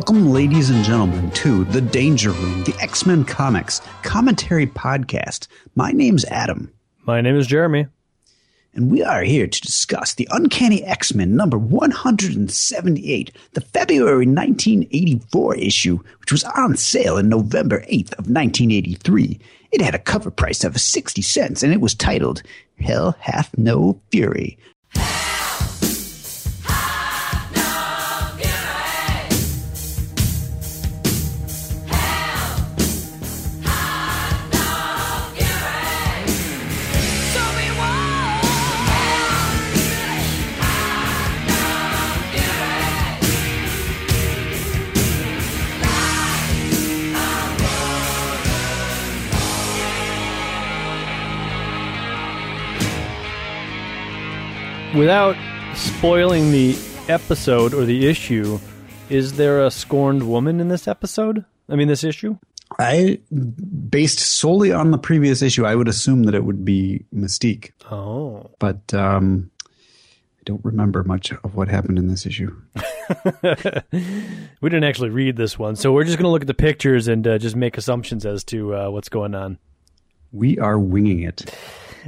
Welcome, ladies and gentlemen, to The Danger Room, the X Men Comics commentary podcast. My name's Adam, My name is Jeremy. and we are here to discuss the Uncanny X Men number 178, the February 1984 issue, which was on sale in November 8th of 1983. It had a cover price of 60 cents, and it was titled Hell Hath No Fury. Without spoiling the episode or the issue, is there a scorned woman in this episode? I mean, this issue? I, based solely on the previous issue, I would assume that it would be Mystique. Oh. but um, I don't remember much of what happened in this issue. We didn't actually read this one, so we're just going to look at the pictures and uh, just make assumptions as to uh, what's going on. We are winging it.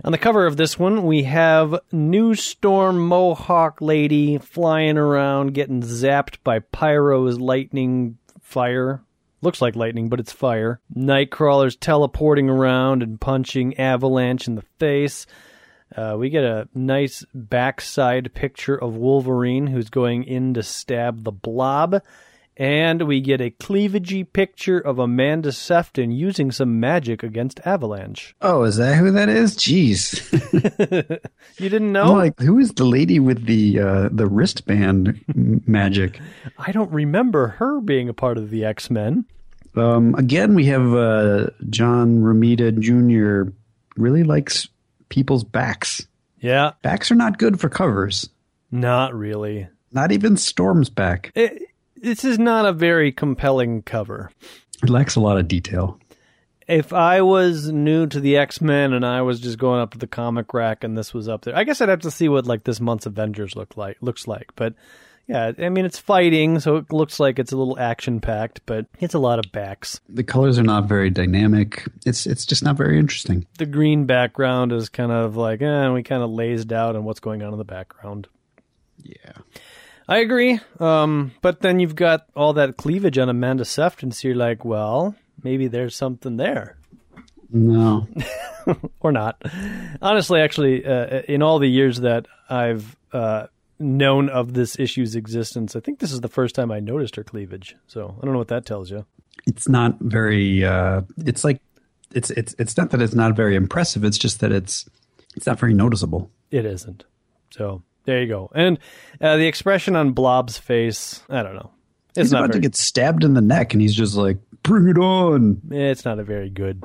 On the cover of this one, we have New Storm Mohawk Lady flying around, getting zapped by Pyro's lightning fire. Looks like lightning, but it's fire. Nightcrawler's teleporting around and punching Avalanche in the face. Uh, we get a nice backside picture of Wolverine who's going in to stab the blob. And we get a cleavagey picture of Amanda Sefton using some magic against Avalanche. Oh, is that who that is? Jeez. You didn't I'm know? like, who is the lady with the uh, the wristband magic? I don't remember her being a part of the X Men. Um, again, we have uh, John Romita Jr. really likes people's backs. Yeah, Backs are not good for covers. not really. Not even Storm's back. It, this is not a very compelling cover. It lacks a lot of detail. If I was new to the X Men and I was just going up to the comic rack and this was up there, I guess I'd have to see what like this month's Avengers look like looks like. But yeah, I mean it's fighting, so it looks like it's a little action packed, but it's a lot of backs. The colors are not very dynamic. It's it's just not very interesting. The green background is kind of like, eh, we kind of lazed out on what's going on in the background. Yeah. I agree. Um, but then you've got all that cleavage on Amanda Sefton, so you're like, well, maybe there's something there. No. Or not. Honestly, actually, uh, in all the years that I've uh, known of this issue's existence, I think this is the first time I noticed her cleavage. So I don't know what that tells you. it's not very uh it's like it's it's it's not that it's not very impressive it's just that it's it's not very noticeable It isn't. So there you go. And uh, the expression on Blob's face, I don't know. It's he's not about very to get stabbed in the neck and he's just like bring it on It's not a very good.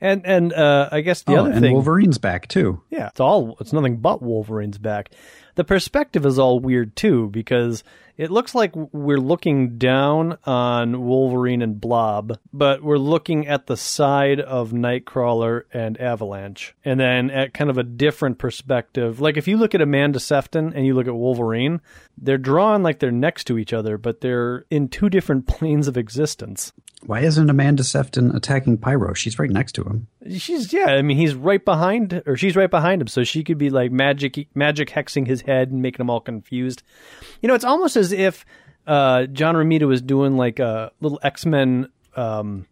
And and uh, I guess the oh, other and thing, wolverine's back too yeah, it's all it's nothing but Wolverine's back. The perspective is all weird too because it looks like we're looking down on Wolverine and Blob, but we're looking at the side of Nightcrawler and Avalanche, and then at kind of a different perspective. Like if you look at Amanda Sefton and you look at Wolverine, they're drawn like they're next to each other, but they're in two different planes of existence. why isn't amanda sefton attacking pyro she's right next to him She's yeah, I mean he's right behind or she's right behind him, so she could be like magic magic hexing his head and making him all confused. You know, it's almost as if uh, John Romita was doing like a little X Men um,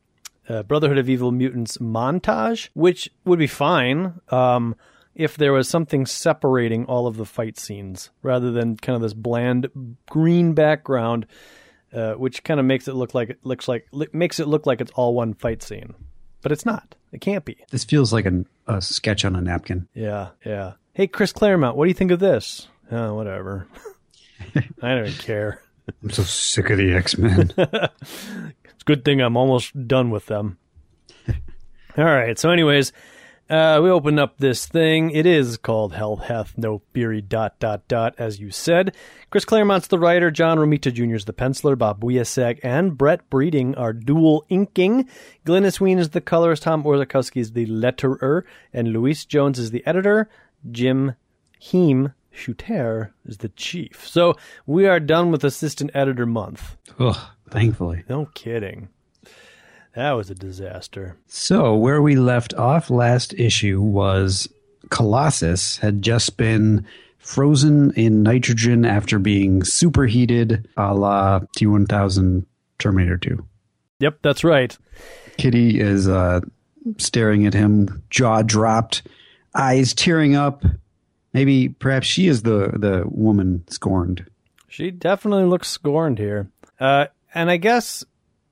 uh, Brotherhood of Evil Mutants montage, which would be fine um, if there was something separating all of the fight scenes rather than kind of this bland green background, uh, which kind of makes it look like it looks like li- makes it look like it's all one fight scene, but it's not. It can't be. this feels like an, a sketch on a napkin Yeah, yeah. Hey, Chris Claremont, what do you think of this? Oh, whatever. I don't care. i'm so sick of the x-men It's a good thing I'm almost done with them. All right. So, anyways, uh, we open up this thing. It is called Hell Hath No Fury. Dot dot dot. As you said, Chris Claremont's the writer. John Romita Jr. is the penciler. Bob Wiacek and Brett Breeding are dual inking. Glynis Wein is the colorist. Tom Orzechowski is the letterer, and Louise Jones is the editor. Jim Heem Shooter is the chief. So we are done with assistant editor month. Ugh, Thankfully. No kidding. That was a disaster. So, where we left off last issue was Colossus had just been frozen in nitrogen after being superheated a la T1000 Terminator 2. Yep, that's right. Kitty is uh, staring at him, jaw dropped, eyes tearing up. Maybe, perhaps she is the, the woman scorned. She definitely looks scorned here. Uh, and I guess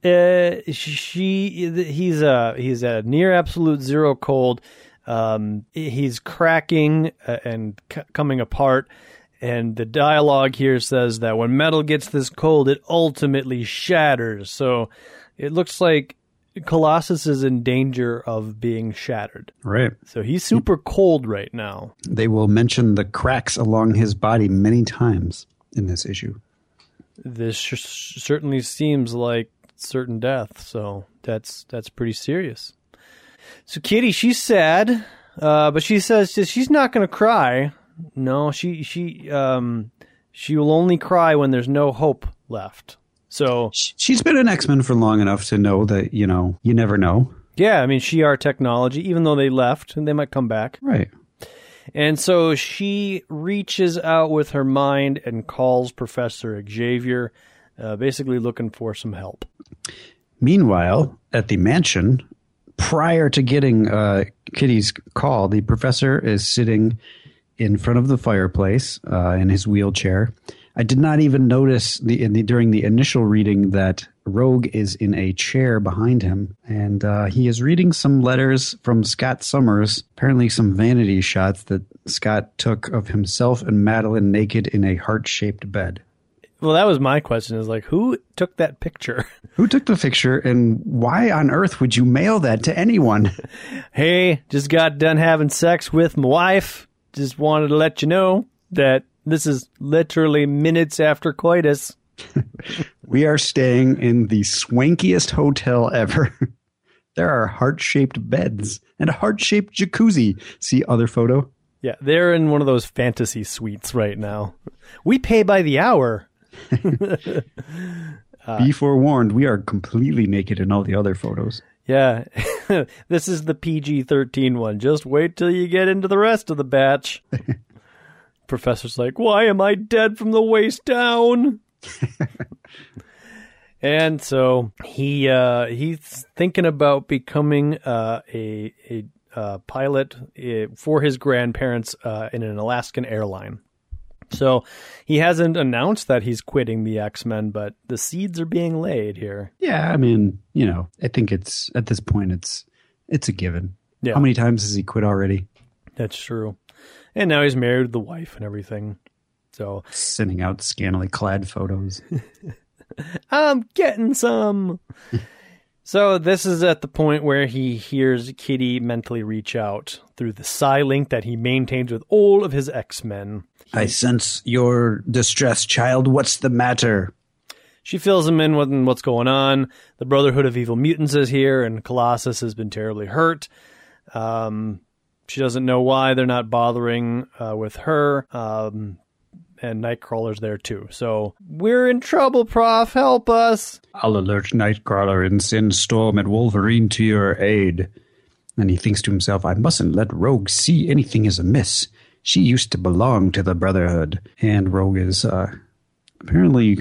uh, she he's a he's a near absolute zero cold. Um, he's cracking uh, and c- coming apart. And the dialogue here says that when metal gets this cold, it ultimately shatters. So it looks like Colossus is in danger of being shattered. Right. So he's super cold right now. They will mention the cracks along his body many times in this issue. This sh- certainly seems like certain death. So that's that's pretty serious. So Kitty, she's sad, uh, but she says she's not going to cry. No, she she um she will only cry when there's no hope left. So she's been an X Men for long enough to know that you know you never know. Yeah, I mean, Shi'ar technology. Even though they left, and they might come back. Right. And so she reaches out with her mind and calls Professor Xavier, uh, basically looking for some help. Meanwhile, at the mansion, prior to getting uh, Kitty's call, the professor is sitting in front of the fireplace uh, in his wheelchair. I did not even notice the, the, during the initial reading that Rogue is in a chair behind him, and uh, he is reading some letters from Scott Summers. Apparently, some vanity shots that Scott took of himself and Madeline naked in a heart-shaped bed. Well, that was my question. Is like, who took that picture? Who took the picture, and why on earth would you mail that to anyone? hey, just got done having sex with my wife. Just wanted to let you know that this is literally minutes after coitus. we are staying in the swankiest hotel ever. there are heart shaped beds and a heart shaped jacuzzi. See other photo? Yeah, they're in one of those fantasy suites right now. We pay by the hour. uh, Be forewarned, we are completely naked in all the other photos. Yeah, this is the PG 13 one. Just wait till you get into the rest of the batch. Professor's like, why am I dead from the waist down? and so he uh, he's thinking about becoming uh, a a uh, pilot eh, for his grandparents uh, in an Alaskan airline. So he hasn't announced that he's quitting the X Men, but the seeds are being laid here. Yeah, I mean, you know, I think it's at this point it's it's a given. Yeah. How many times has he quit already? That's true. And now he's married with the wife and everything. So sending out scantily clad photos. I'm getting some. so this is at the point where he hears Kitty mentally reach out through the psi link that he maintains with all of his X Men. I sense your distress, child. What's the matter? She fills him in with what's going on. The Brotherhood of Evil Mutants is here, and Colossus has been terribly hurt. Um, she doesn't know why they're not bothering uh, with her. Um, and Nightcrawler's there too. So we're in trouble, Prof. Help us. I'll alert Nightcrawler and send Storm and Wolverine to your aid. And he thinks to himself, I mustn't let Rogue see anything is amiss. She used to belong to the Brotherhood. And Rogue is uh, apparently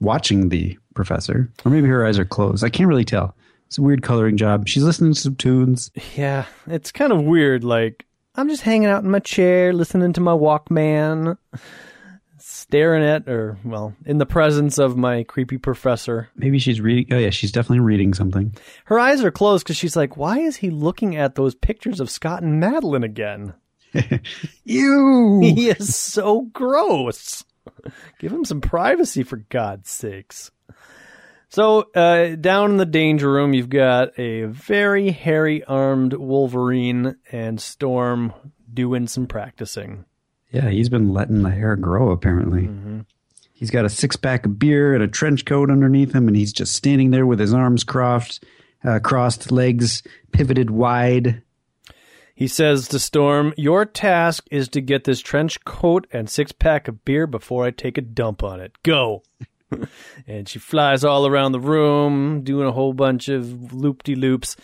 watching the professor. Or maybe her eyes are closed. I can't really tell. It's a weird coloring job. She's listening to some tunes. Yeah, it's kind of weird. Like, I'm just hanging out in my chair, listening to my Walkman, staring at, or, well, in the presence of my creepy professor. Maybe she's reading. Oh, yeah, she's definitely reading something. Her eyes are closed because she's like, why is he looking at those pictures of Scott and Madeline again? Ew! He is so gross. Give him some privacy, for God's sakes. So, uh, down in the danger room, you've got a very hairy armed Wolverine and Storm doing some practicing. Yeah, he's been letting the hair grow, apparently. Mm-hmm. He's got a six pack of beer and a trench coat underneath him, and he's just standing there with his arms crossed, uh, crossed legs pivoted wide. He says to Storm, Your task is to get this trench coat and six pack of beer before I take a dump on it. Go. and she flies all around the room, doing a whole bunch of loop de loops.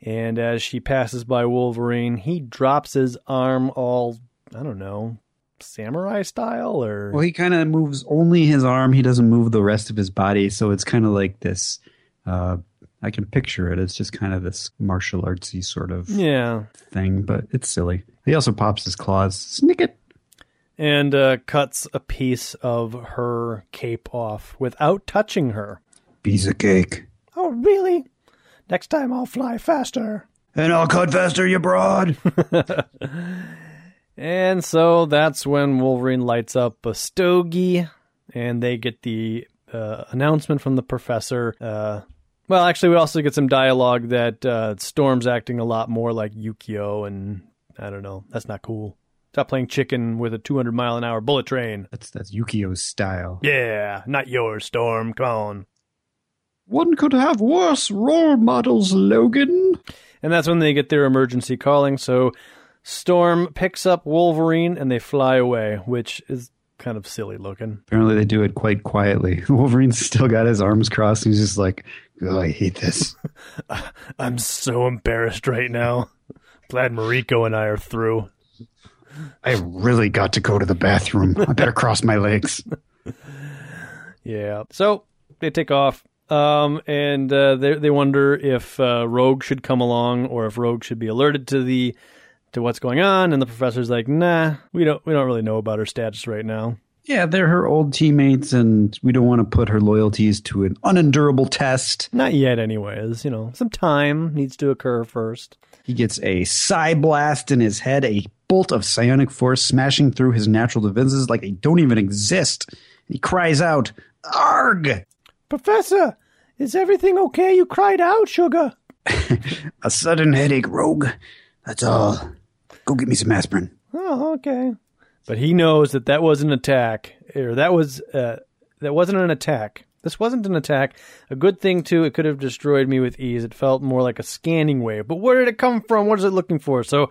And as she passes by Wolverine, he drops his arm all, I don't know, samurai style or. Well, he kind of moves only his arm. He doesn't move the rest of his body. So it's kind of like this. Uh, I can picture it. It's just kind of this martial artsy sort of yeah. thing, but it's silly. He also pops his claws. Snick it. And uh, cuts a piece of her cape off without touching her. Piece of cake. Oh, really? Next time I'll fly faster. And I'll cut faster, you broad. And so that's when Wolverine lights up a stogie, and they get the uh, announcement from the professor. Uh, well, actually, we also get some dialogue that uh, Storm's acting a lot more like Yukio, and I don't know. That's not cool. Stop playing chicken with a 200 mile an hour bullet train. That's that's Yukio's style. Yeah, not yours, Storm. Come on. One could have worse role models, Logan. And that's when they get their emergency calling. So Storm picks up Wolverine and they fly away, which is kind of silly looking. Apparently, they do it quite quietly. Wolverine's still got his arms crossed. He's just like, oh, I hate this. I'm so embarrassed right now. Glad Mariko and I are through. I really got to go to the bathroom. I better cross my legs. Yeah. So they take off. Um, and uh, they they wonder if uh, Rogue should come along or if Rogue should be alerted to the to what's going on. And the professor's like, "Nah, we don't we don't really know about her status right now." Yeah, they're her old teammates, and we don't want to put her loyalties to an unendurable test. Not yet, anyways. You know, some time needs to occur first. He gets a psi blast in his head, a bolt of psionic force smashing through his natural defenses like they don't even exist. He cries out, "Arg!" Professor, is everything okay? You cried out, sugar. A sudden headache, Rogue. That's all. Go get me some aspirin. Oh, okay. But he knows that that was an attack, or that was uh, that wasn't an attack. This wasn't an attack. A good thing too. It could have destroyed me with ease. It felt more like a scanning wave. But where did it come from? What is it looking for? So,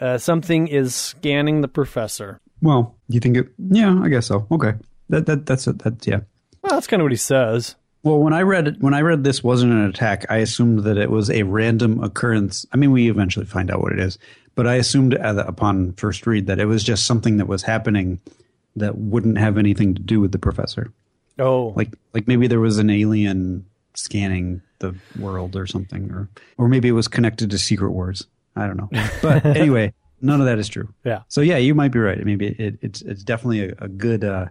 uh, something is scanning the professor. Well, you think it? Yeah, I guess so. Okay, that that that's it. That yeah. Well, that's kind of what he says. Well, when I read it, when I read this wasn't an attack, I assumed that it was a random occurrence. I mean, we eventually find out what it is, but I assumed uh, upon first read that it was just something that was happening that wouldn't have anything to do with the professor. Oh, Like, like maybe there was an alien scanning the world or something, or or maybe it was connected to Secret Wars. I don't know. But anyway, none of that is true. yeah. So yeah, you might be right. Maybe it, it's it's definitely a, a good uh,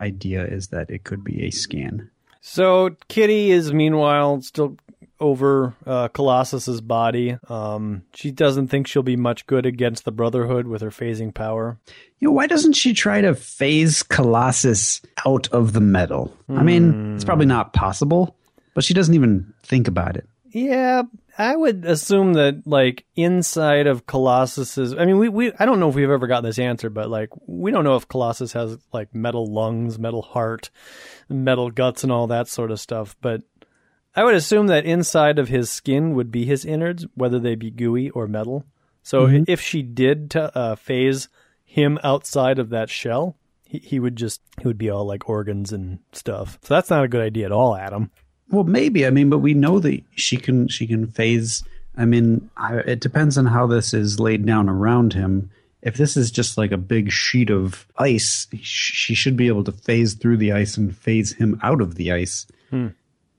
idea is that it could be a scan. So Kitty is meanwhile still over uh, Colossus's body. Um, she doesn't think she'll be much good against the Brotherhood with her phasing power. You know, why doesn't she try to phase Colossus out of the metal? I mean, it's probably not possible, but she doesn't even think about it. Yeah, I would assume that like inside of Colossus's I mean we, we I don't know if we've ever gotten this answer, but like we don't know if Colossus has like metal lungs, metal heart, metal guts and all that sort of stuff, but I would assume that inside of his skin would be his innards, whether they be gooey or metal. So if she did to, uh, phase him outside of that shell, he, he would just he would be all like organs and stuff. So that's not a good idea at all, Adam. Well, maybe. I mean, but we know that she can she can phase. I mean, I, it depends on how this is laid down around him. If this is just like a big sheet of ice, sh- she should be able to phase through the ice and phase him out of the ice. Hmm.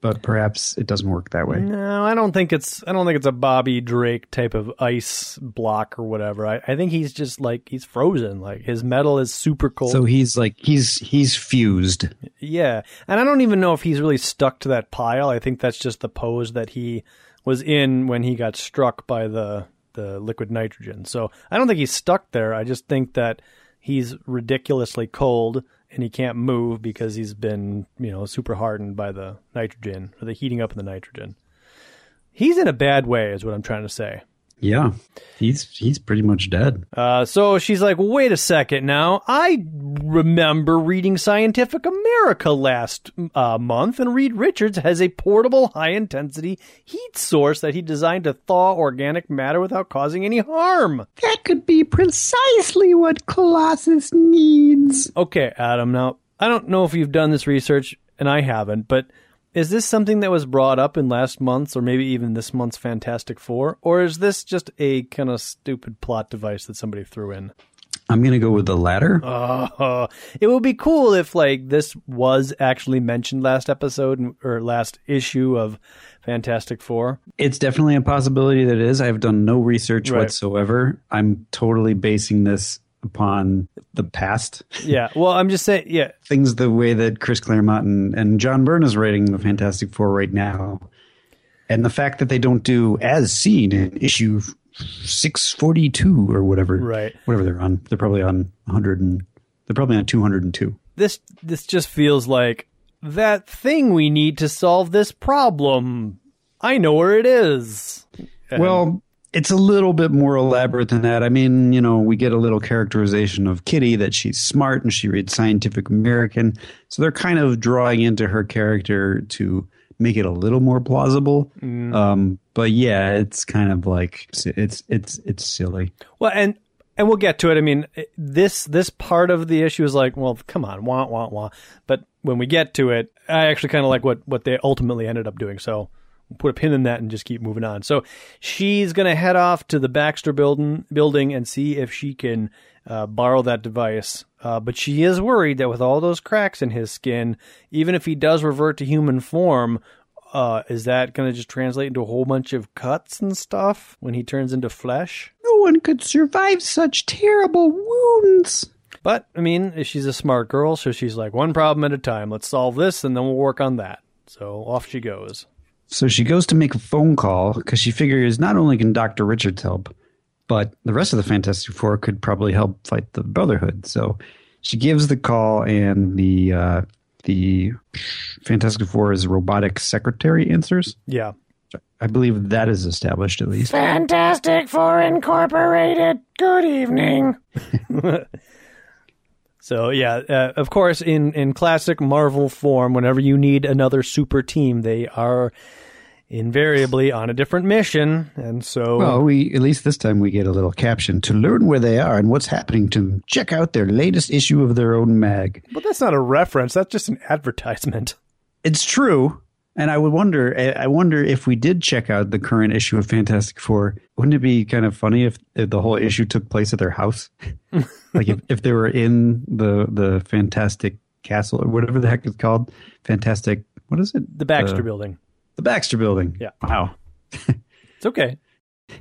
But perhaps it doesn't work that way. No, I don't think it's I don't think it's a Bobby Drake type of ice block or whatever. I, I think he's just like he's frozen. Like his metal is super cold. So he's like he's he's fused. yeah. And I don't even know if he's really stuck to that pile. I think that's just the pose that he was in when he got struck by the the liquid nitrogen. So I don't think he's stuck there. I just think that he's ridiculously cold and he can't move because he's been, you know, super hardened by the nitrogen or the heating up of the nitrogen. He's in a bad way, is what I'm trying to say. Yeah, he's he's pretty much dead. Uh, so she's like, wait a second now. I remember reading Scientific America last uh, month, and Reed Richards has a portable high intensity heat source that he designed to thaw organic matter without causing any harm. That could be precisely what Colossus needs. Okay, Adam, now, I don't know if you've done this research. and I haven't, but is this something that was brought up in last month's or maybe even this month's Fantastic Four? Or is this just a kind of stupid plot device that somebody threw in? I'm going to go with the latter. Oh, it would be cool if like this was actually mentioned last episode or last issue of Fantastic Four. It's definitely a possibility that it is. I've done no research Right. whatsoever. I'm totally basing this upon the past. Yeah. Well, I'm just saying. Yeah. Things the way that Chris Claremont and, and John Byrne is writing the Fantastic Four right now. And the fact that they don't do as seen in issue 642 or whatever. Right. Whatever they're on. They're probably on 100 and they're probably on 202. This this just feels like that thing we need to solve this problem. I know where it is. Well, it's a little bit more elaborate than that. I mean, you know, we get a little characterization of Kitty that she's smart and she reads Scientific American. So they're kind of drawing into her character to make it a little more plausible. Um, but yeah, it's kind of like it's it's it's silly. Well, and and we'll get to it. I mean, this this part of the issue is like, well, come on, wah wah wah. But when we get to it, I actually kind of like what what they ultimately ended up doing. So put a pin in that and just keep moving on. So she's gonna head off to the Baxter building building and see if she can uh, borrow that device. Uh, but she is worried that with all those cracks in his skin, even if he does revert to human form, uh, is that going to just translate into a whole bunch of cuts and stuff when he turns into flesh? No one could survive such terrible wounds. But I mean, she's a smart girl, so she's like, one problem at a time. Let's solve this, and then we'll work on that. So off she goes. So she goes to make a phone call because she figures not only can Dr. Richards help, but the rest of the Fantastic Four could probably help fight the Brotherhood. So she gives the call, and the uh, the Fantastic Four's robotic secretary answers. Yeah. I believe that is established at least. Fantastic Four Incorporated. Good evening. so yeah, uh, of course, in in classic Marvel form, whenever you need another super team, they are invariably on a different mission, and so Well, we at least this time we get a little caption to learn where they are and what's happening to them. Check out their latest issue of their own mag. But that's not a reference. That's just an advertisement. It's true, and I would wonder. I I wonder if we did check out the current issue of Fantastic Four, wouldn't it be kind of funny if, if the whole issue took place at their house? like if, if they were in the the Fantastic Castle or whatever the heck it's called, Fantastic. What is it? The Baxter Building. The Baxter Building. Yeah. Wow. It's okay.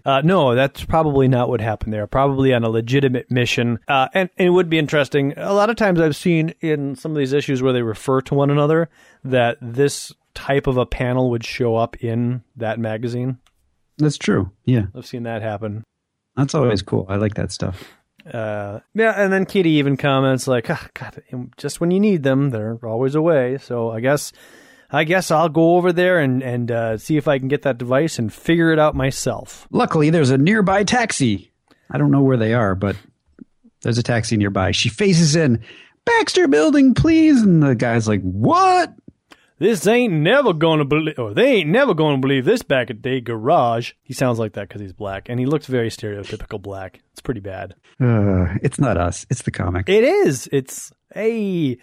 Uh, no, that's probably not what happened there. Probably on a legitimate mission. Uh, and, and it would be interesting. A lot of times I've seen in some of these issues where they refer to one another that this type of a panel would show up in that magazine. That's true. Yeah, I've seen that happen. that's always cool. I like that stuff. Uh, yeah, and then Kitty even comments like, ah, God, just when you need them, they're always away. So I guess, I guess I'll go over there and and uh, see if I can get that device and figure it out myself. Luckily, there's a nearby taxi. I don't know where they are, but there's a taxi nearby. She faces in, Baxter Building, please. And the guy's like, What? This ain't never gonna believe, or they ain't never gonna believe this back at day garage. He sounds like that because he's black, and he looks very stereotypical black. It's pretty bad. Uh, it's not us. It's the comic. It is. It's hey,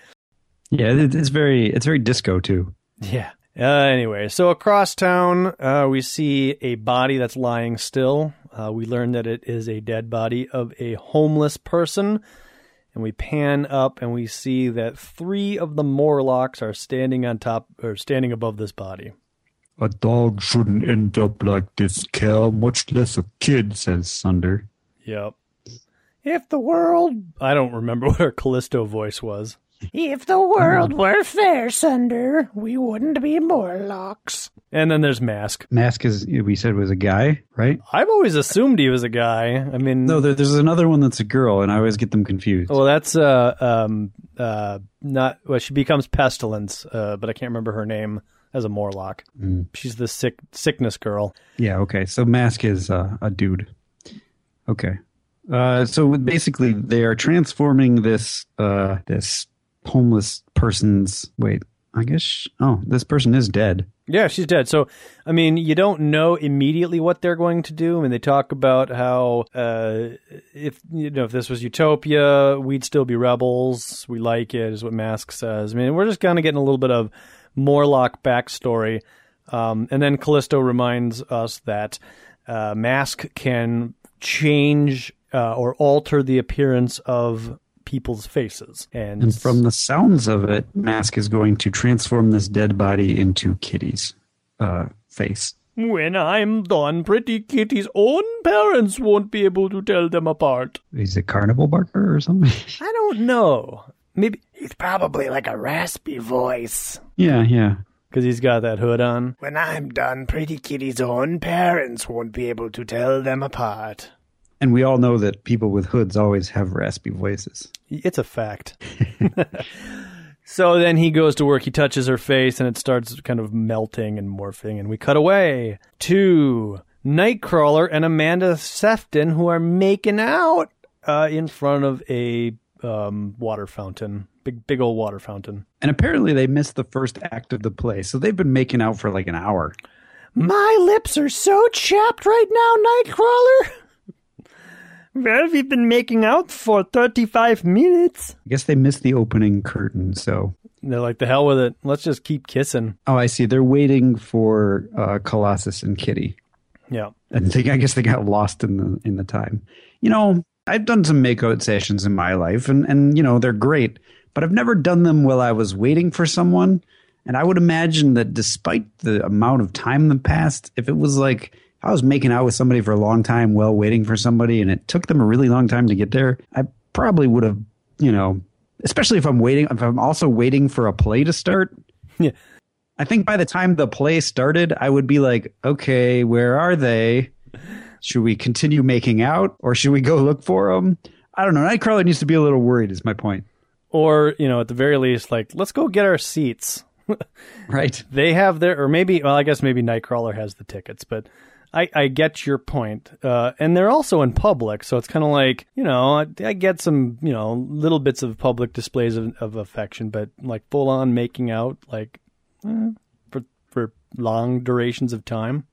yeah, it's very, it's very disco too. yeah. Uh, anyway, so across town, uh, we see a body that's lying still. Uh, we learn that it is a dead body of a homeless person. And we pan up and we see that three of the Morlocks are standing on top or standing above this body. A dog shouldn't end up like this, Cal, much less a kid, says Sunder. Yep. If the world. I don't remember what her Callisto voice was. If the world were fair, Sunder, we wouldn't be Morlocks. And then there's Mask. Mask is, we said, was a guy, right? I've always assumed he was a guy. I mean, No, there, there's another one that's a girl, and I always get them confused. well, that's uh um uh not well. She becomes Pestilence, uh, but I can't remember her name as a Morlock. She's the sick sickness girl. Yeah, okay. So Mask is uh, a dude. Okay. Uh, so basically, they are transforming this uh, this homeless person's. Wait, I guess. Oh, this person is dead. Yeah, she's dead. So, I mean, you don't know immediately what they're going to do. I mean, they talk about how uh, if you know if this was Utopia, we'd still be rebels. We like it, is what Mask says. I mean, we're just kind of getting a little bit of Morlock backstory, um, and then Callisto reminds us that uh, Mask can change uh, or alter the appearance of people's faces. And, And from the sounds of it, Mask is going to transform this dead body into Kitty's uh, face. when I'm done, Pretty Kitty's own parents won't be able to tell them apart. He's a carnival barker or something. I don't know. Maybe He's probably like a raspy voice. yeah, yeah. because he's got that hood on. When I'm done, Pretty Kitty's own parents won't be able to tell them apart. And we all know that people with hoods always have raspy voices. It's a fact. so then he goes to work. He touches her face, and it starts kind of melting and morphing. And we cut away to Nightcrawler and Amanda Sefton, who are making out uh, in front of a um, water fountain, big big old water fountain. And apparently they missed the first act of the play, so they've been making out for like an hour. My lips are so chapped right now, Nightcrawler. Well, we've been making out for thirty-five minutes. I guess they missed the opening curtain, so They're like, the hell with it. Let's just keep kissing. Oh, I see. They're waiting for uh, Colossus and Kitty, Yeah. and they, I guess they got lost in the in the time. You know, I've done some makeout sessions in my life, and and you know they're great, but I've never done them while I was waiting for someone. And I would imagine that despite the amount of time that passed, if it was like if I was making out with somebody for a long time while waiting for somebody, and it took them a really long time to get there, I probably would have, you know, especially if I'm waiting, if I'm also waiting for a play to start. Yeah. I think by the time the play started, I would be like, okay, where are they? Should we continue making out or should we go look for them? I don't know. Nightcrawler needs to be a little worried, is my point. Or, you know, at the very least, like, let's go get our seats. Right. They have their, or maybe, well, I guess maybe Nightcrawler has the tickets, but I, I get your point. Uh, and they're also in public, so it's kind of like, you know, I, I get some, you know, little bits of public displays of, of affection, but like full on making out, like, eh, for, for long durations of time.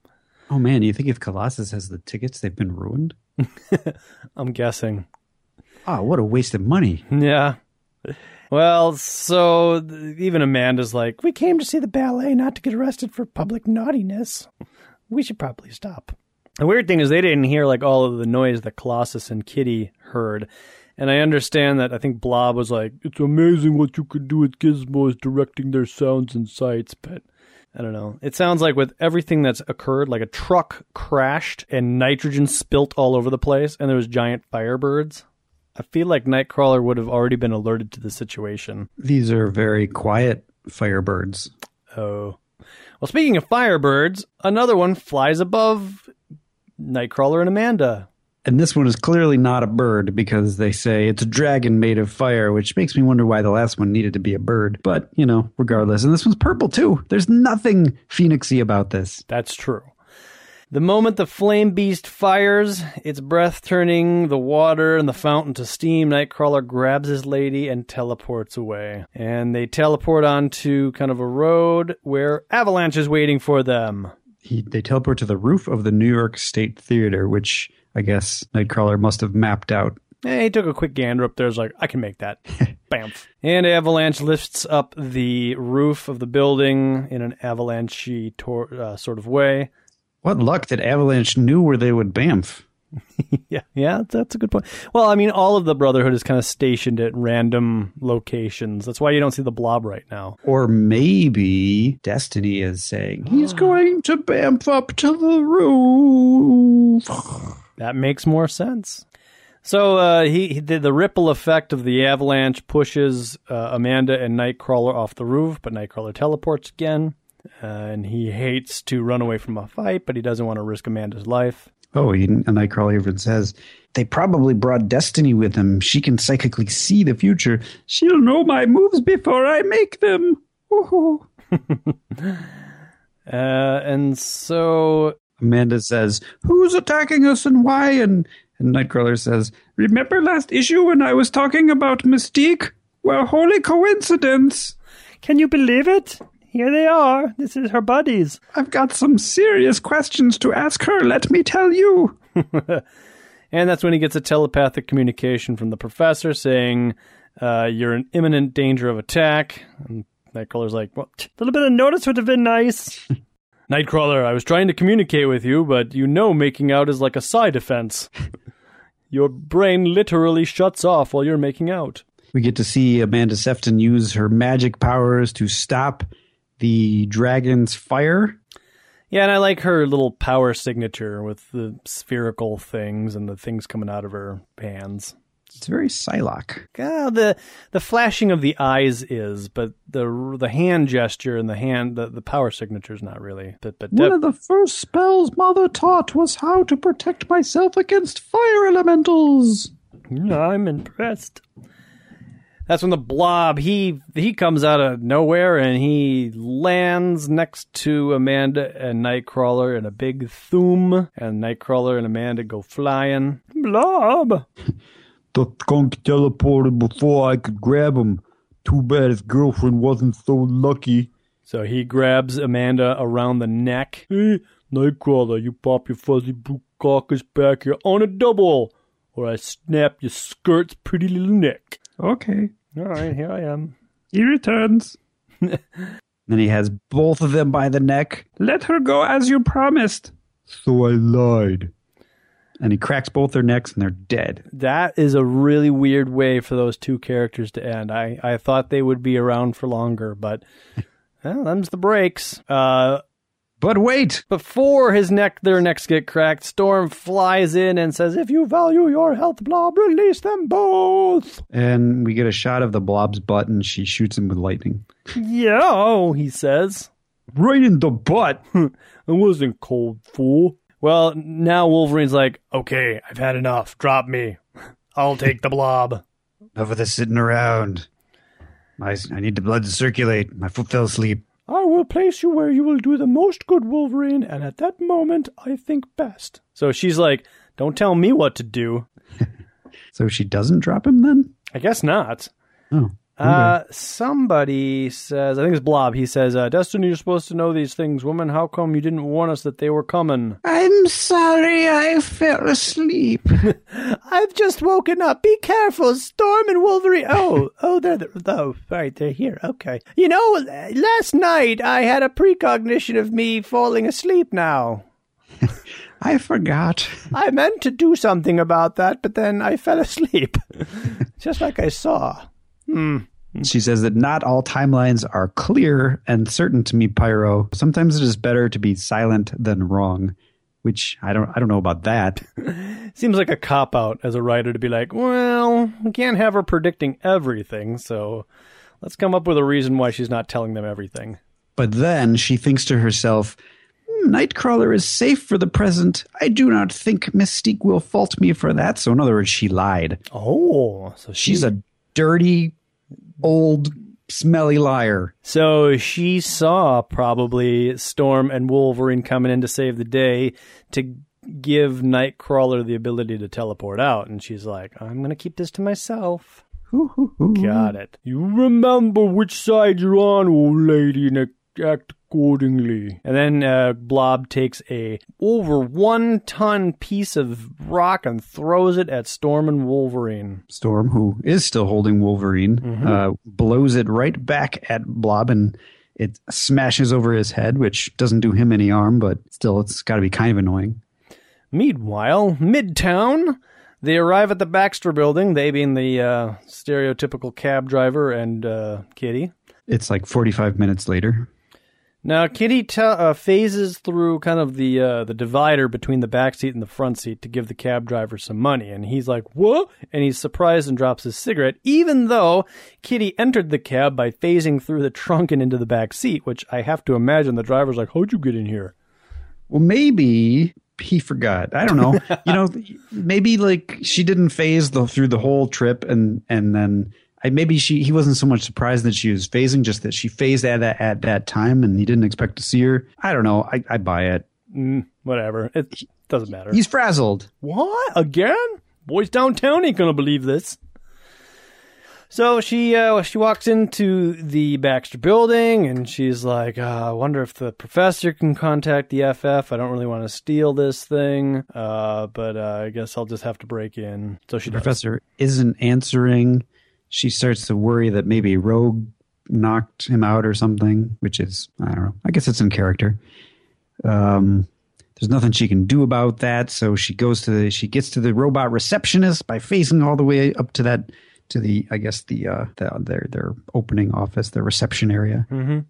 Oh man, Do you think if Colossus has the tickets, they've been ruined? I'm guessing. Ah, what a waste of money. Yeah. Well, so th- even Amanda's like, we came to see the ballet, not to get arrested for public naughtiness. We should probably stop. The weird thing is they didn't hear like all of the noise that Colossus and Kitty heard. And I understand that I think Blob was like, it's amazing what you could do with gizmos directing their sounds and sights, but I don't know. It sounds like with everything that's occurred, like a truck crashed and nitrogen spilt all over the place and there was giant firebirds. I feel like Nightcrawler would have already been alerted to the situation. These are very quiet firebirds. Oh. Well, speaking of firebirds, another one flies above Nightcrawler and Amanda. And this one is clearly not a bird because they say it's a dragon made of fire, which makes me wonder why the last one needed to be a bird. But, you know, regardless. And this one's purple too. There's nothing phoenixy about this. That's true. The moment the flame beast fires, its breath turning the water and the fountain to steam, Nightcrawler grabs his lady and teleports away. And they teleport onto kind of a road where Avalanche is waiting for them. He, they teleport to the roof of the New York State Theater, which I guess Nightcrawler must have mapped out. Eh, he took a quick gander up there. Was like, I can make that. Bamf. And Avalanche lifts up the roof of the building in an avalanche tor- uh, sort of way. What luck that Avalanche knew where they would bamf. Yeah, yeah, that's a good point. Well, I mean, all of the Brotherhood is kind of stationed at random locations. That's why you don't see the blob right now. Or maybe Destiny is saying he's going to bamf up to the roof. That makes more sense. So uh, he, he did the ripple effect of the avalanche pushes uh, Amanda and Nightcrawler off the roof, but Nightcrawler teleports again, uh, and he hates to run away from a fight, but he doesn't want to risk Amanda's life. Oh, he, and Nightcrawler even says they probably brought Destiny with them. She can psychically see the future. She'll know my moves before I make them. Uh, and so Amanda says, Who's attacking us and why? And, and Nightcrawler says, Remember last issue when I was talking about Mystique? Well, holy coincidence. Can you believe it? Here they are. This is her buddies. I've got some serious questions to ask her, let me tell you. And that's when he gets a telepathic communication from the professor saying, uh, You're in imminent danger of attack. And Nightcrawler's like, Well, a little bit of notice would have been nice. Nightcrawler, I was trying to communicate with you, but you know making out is like a side defense. Your brain literally shuts off while you're making out. We get to see Amanda Sefton use her magic powers to stop the dragon's fire. Yeah, and I like her little power signature with the spherical things and the things coming out of her hands. It's very Psylocke. Ah, the the flashing of the eyes is, but the the hand gesture and the hand the, the power signature is not really. But but One of the first spells Mother taught was how to protect myself against fire elementals. I'm impressed. That's when the blob he he comes out of nowhere and he lands next to Amanda and Nightcrawler in a big thoom, and Nightcrawler and Amanda go flying. Blob. The skunk teleported before I could grab him. Too bad his girlfriend wasn't so lucky. So he grabs Amanda around the neck. Hey, Nightcrawler, you pop your fuzzy blue caucus back here on a double, or I snap your skirt's pretty little neck. Okay. All right, here I am. He returns. then he has both of them by the neck. Let her go as you promised. So I lied. And he cracks both their necks and they're dead. That is a really weird way for those two characters to end. I, I thought they would be around for longer, but well, them's the breaks. Uh, But wait! before his neck, their necks get cracked, Storm flies in and says, "If you value your health, Blob, release them both." And we get a shot of the blob's butt and she shoots him with lightning. Yo, he says. Right in the butt. I wasn't cold, fool. Well, now Wolverine's like, okay, I've had enough. Drop me. I'll take the blob. Enough of this sitting around. I, I need the blood to circulate. My foot fell asleep. I will place you where you will do the most good, Wolverine, and at that moment, I think best. So she's like, don't tell me what to do. So she doesn't drop him then? I guess not. Oh. Uh, somebody says, I think it's Blob. He says, uh, Destiny, you're supposed to know these things. Woman, how come you didn't warn us that they were coming? I'm sorry, I fell asleep. I've just woken up. Be careful, Storm and Wolverine. Oh, oh, they're the, oh, right, they're here. Okay. You know, last night I had a precognition of me falling asleep. Now I forgot. I meant to do something about that, but then I fell asleep, just like I saw. She says that not all timelines are clear and certain to me, Pyro. Sometimes it is better to be silent than wrong, which I don't I don't know about that. Seems like a cop out as a writer to be like, well, we can't have her predicting everything, so let's come up with a reason why she's not telling them everything. But then she thinks to herself, "Hmm, Nightcrawler is safe for the present. I do not think Mystique will fault me for that. So in other words, she lied. Oh, so She's a dirty, old, smelly liar. So she saw probably Storm and Wolverine coming in to save the day to give Nightcrawler the ability to teleport out. And she's like, I'm going to keep this to myself. Got it. You remember which side you're on, old lady, and act accordingly. And then uh, Blob takes a over one ton piece of rock and throws it at Storm and Wolverine. Storm, who is still holding Wolverine, uh, blows it right back at Blob and it smashes over his head, which doesn't do him any harm, but still, it's got to be kind of annoying. Meanwhile, Midtown, they arrive at the Baxter building, they being the uh, stereotypical cab driver and uh, Kitty. It's like 45 minutes later. Now, Kitty uh, phases through kind of the uh, the divider between the back seat and the front seat to give the cab driver some money, and he's like, "Whoa!" And he's surprised and drops his cigarette, even though Kitty entered the cab by phasing through the trunk and into the back seat, which I have to imagine the driver's like, "How'd you get in here?" Well, maybe he forgot. I don't know. you know, maybe like she didn't phase the, through the whole trip, and and then I, maybe she he wasn't so much surprised that she was phasing, just that she phased at that at that time, and he didn't expect to see her. I don't know. I, I buy it. Mm, whatever, it doesn't matter. He's frazzled. What? Again? Boys downtown ain't gonna believe this. So she uh, she walks into the Baxter building and she's like, uh, "I wonder if the professor can contact the FF. I don't really want to steal this thing, uh, but uh, I guess I'll just have to break in." So she The does. professor isn't answering. She starts to worry that maybe Rogue knocked him out or something, which is, I don't know. I guess it's in character. Um, there's nothing she can do about that, so she goes to the, she gets to the robot receptionist by facing all the way up to that, to the, I guess the, uh, the their, their opening office, their reception area. hmm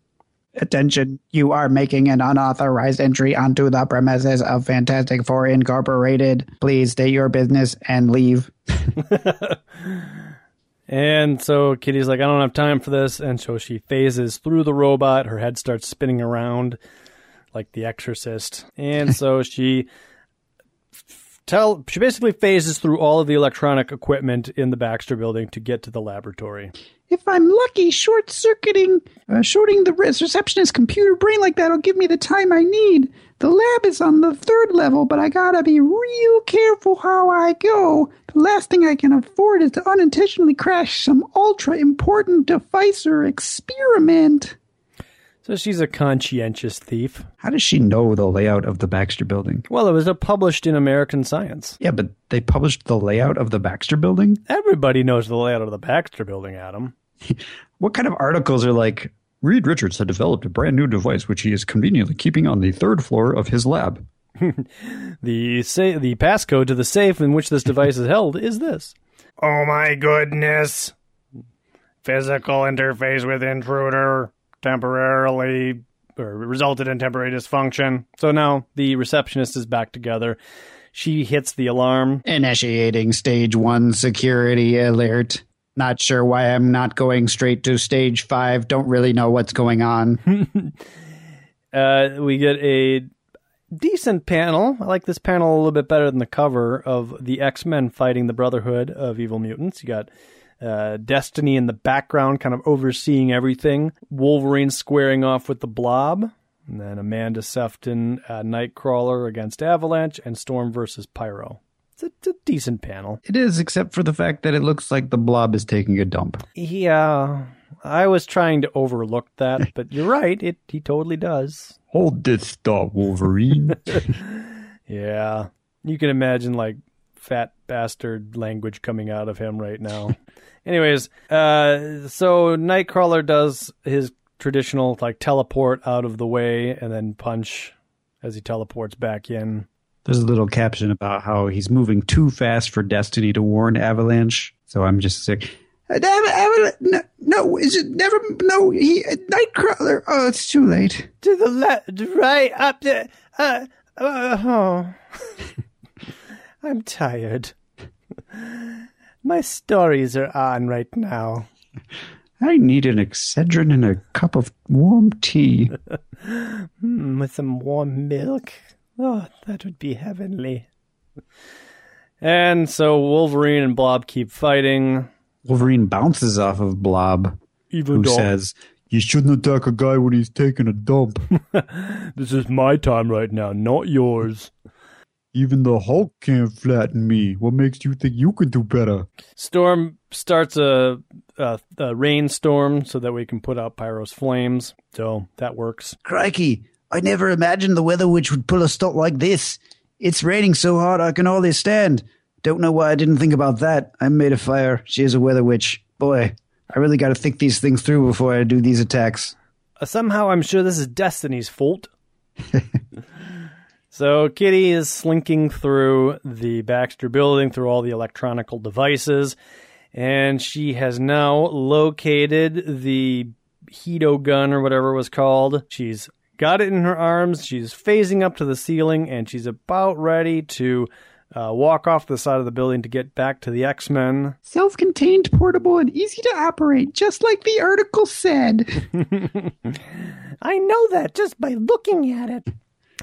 Attention, you are making an unauthorized entry onto the premises of Fantastic Four Incorporated. Please state your business and leave. And so Kitty's like, I don't have time for this. And so she phases through the robot. Her head starts spinning around like the exorcist. And so she tell she basically phases through all of the electronic equipment in the Baxter building to get to the laboratory. If I'm lucky, short circuiting, uh, shorting the receptionist's computer brain like that'll give me the time I need. The lab is on the third level, but I gotta be real careful how I go. The last thing I can afford is to unintentionally crash some ultra important device or experiment. So she's a conscientious thief. How does she know the layout of the Baxter building? Well, it was published in American Science. Yeah, but they published the layout of the Baxter building? Everybody knows the layout of the Baxter building, Adam. What kind of articles are like, Reed Richards had developed a brand new device which he is conveniently keeping on the third floor of his lab? The sa- the passcode to the safe in which this device is held is this. Oh my goodness. Physical interface with intruder temporarily or resulted in temporary dysfunction. So now the receptionist is back together. She hits the alarm. Initiating stage one security alert. Not sure why I'm not going straight to stage five. Don't really know what's going on. Uh, we get a decent panel. I like this panel a little bit better than the cover of the X Men fighting the Brotherhood of Evil Mutants. You got uh, Destiny in the background, kind of overseeing everything. Wolverine squaring off with the Blob. And then Amanda Sefton, uh, Nightcrawler against Avalanche, and Storm versus Pyro. It's a, it's a decent panel. it is, except for the fact that it looks like the blob is taking a dump. Yeah, I was trying to overlook that, but you're right. It he totally does. Hold this thought, Wolverine. Yeah. You can imagine like fat bastard language coming out of him right now. Anyways, uh so Nightcrawler does his traditional like teleport out of the way and then punch as he teleports back in. There's a little caption about how he's moving too fast for Destiny to warn Avalanche. So I'm just sick. Uh, Av- Avalanche, no, no, is it never? No, he Nightcrawler. Oh, it's too late. to the left, right up there. Uh, uh, oh. I'm tired. My stories are on right now. I need an Excedrin and a cup of warm tea. Mm, with some warm milk. Oh, that would be heavenly. And so Wolverine and Blob keep fighting. Wolverine bounces off of Blob, Even who says, "You shouldn't attack a guy when he's taking a dump." this is my time right now, not yours. Even the Hulk can't flatten me. What makes you think you can do better? Storm starts a, a, a rainstorm so that we can put out Pyro's flames. So that works. Crikey, I never imagined the weather witch would pull a stunt like this. It's raining so hard I can hardly stand. Don't know why I didn't think about that. I'm made of fire. She is a weather witch. Boy, I really got to think these things through before I do these attacks. Uh, somehow I'm sure this is Destiny's fault. so Kitty is slinking through the Baxter building, through all the electronical devices, and she has now located the Hedo gun or whatever it was called. She's got it in her arms. She's phasing up to the ceiling, and she's about ready to uh, walk off the side of the building to get back to the X Men. Self contained, portable, and easy to operate, just like the article said. I know that just by looking at it.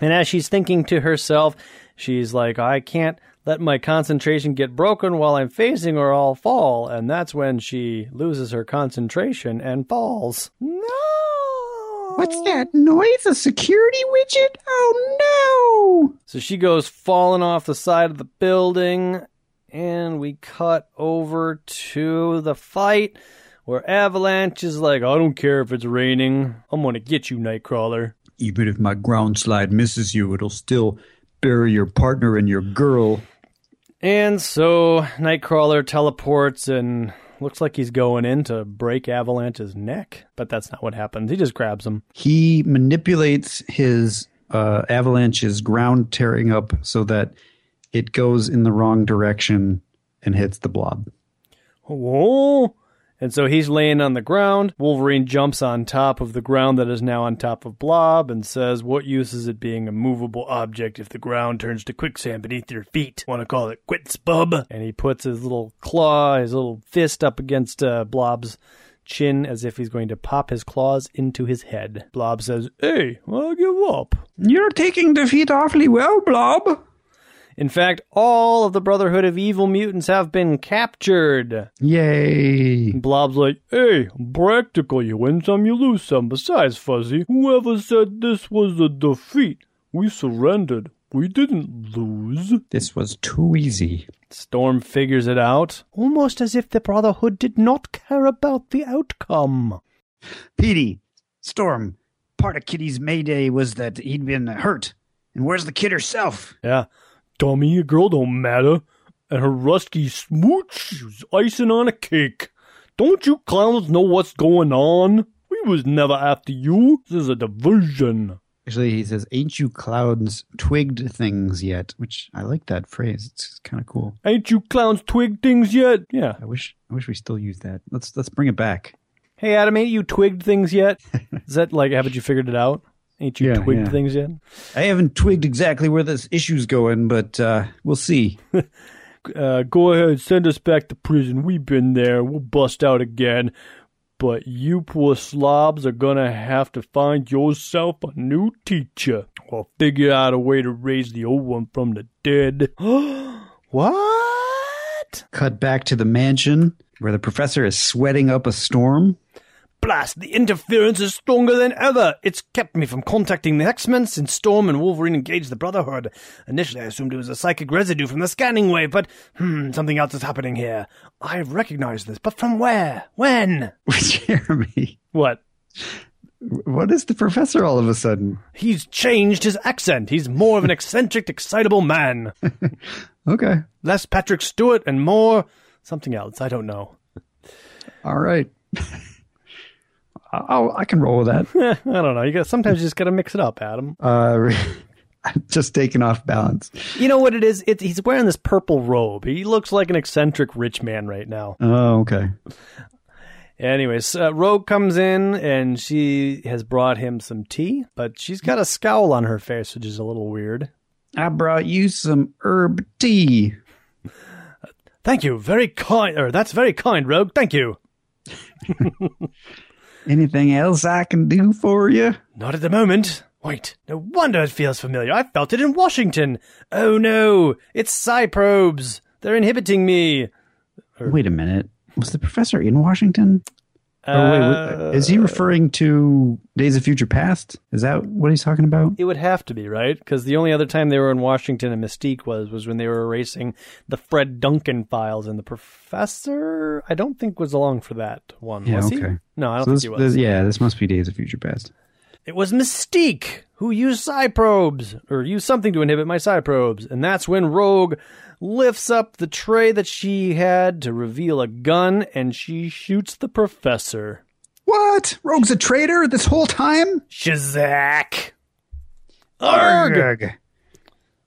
And as she's thinking to herself, she's like, I can't let my concentration get broken while I'm phasing or I'll fall. And that's when she loses her concentration and falls. No! What's that noise? A security widget? Oh no! So she goes falling off the side of the building And we cut over to the fight where Avalanche is like, I don't care if it's raining. I'm going to get you, Nightcrawler. Even if my ground slide misses you, it'll still bury your partner and your girl. And so Nightcrawler teleports and looks like he's going in to break Avalanche's neck. But that's not what happens. He just grabs him. He manipulates his uh, Avalanche's ground tearing up so that it goes in the wrong direction and hits the blob. Whoa. And so he's laying on the ground. Wolverine jumps on top of the ground that is now on top of Blob and says, What use is it being a movable object if the ground turns to quicksand beneath your feet? Want to call it quits, bub? And he puts his little claw, his little fist up against uh, Blob's chin as if he's going to pop his claws into his head. Blob says, Hey, I'll give up. You're taking defeat awfully well, Blob. In fact, all of the Brotherhood of Evil Mutants have been captured. Yay. Blob's like, hey, practical, you win some, you lose some. Besides, Fuzzy, whoever said this was a defeat? We surrendered. We didn't lose. This was too easy. Storm figures it out. Almost as if the Brotherhood did not care about the outcome. Petey, Storm, part of Kitty's mayday was that he'd been hurt. And where's the kid herself? Yeah. Dummy, a girl don't matter. And her rusty smooch was icing on a cake. Don't you clowns know what's going on? We was never after you. This is a diversion. Actually, he says, Ain't you clowns twigged things yet? Which I like that phrase. It's kind of cool. Ain't you clowns twigged things yet? Yeah. I wish I wish we still used that. Let's let's bring it back. Hey, Adam, ain't you twigged things yet? Is that like, haven't you figured it out? Ain't you Yeah, twigged yeah. things yet? I haven't twigged exactly where this issue's going, but uh, we'll see. Uh, go ahead, send us back to prison. We've been there. We'll bust out again. But you poor slobs are gonna have to find yourself a new teacher. Or figure out a way to raise the old one from the dead. What? Cut back to the mansion where the professor is sweating up a storm. Blast, the interference is stronger than ever. It's kept me from contacting the X-Men since Storm and Wolverine engaged the Brotherhood. Initially, I assumed it was a psychic residue from the scanning wave, but, hmm, something else is happening here. I recognize this, but from where? When? Jeremy, What? what is the professor all of a sudden? He's changed his accent. He's more of an eccentric, excitable man. Okay, Less Patrick Stewart and more something else. I don't know. all right. I'll, I can roll with that. I don't know. You got sometimes you just got to mix it up, Adam. Uh, just taking off balance. You know what it is? It, he's wearing this purple robe. He looks like an eccentric rich man right now. Oh, okay. Anyways, uh, Rogue comes in and she has brought him some tea, but she's got a scowl on her face, which is a little weird. I brought you some herb tea. Thank you, very kind. Or that's very kind, Rogue. Thank you. Anything else I can do for you? Not at the moment. Wait, no wonder it feels familiar. I felt it in Washington. Oh no, it's psi probes. They're inhibiting me. Er, Wait a minute. Was the professor in Washington? Oh, wait, Uh, is he referring to Days of Future Past? Is that what he's talking about? It would have to be, right? Because the only other time they were in Washington and Mystique was was when they were erasing the Fred Duncan files, and the professor, I don't think was along for that one. Yeah, was he? No, I don't So think this, he was. this- yeah, this must be Days of Future Past. It was Mystique who used psi probes or used something to inhibit my psi probes, and that's when Rogue lifts up the tray that she had to reveal a gun, and she shoots the professor. What? Rogue's a traitor this whole time? Shazak! Arg! Arg.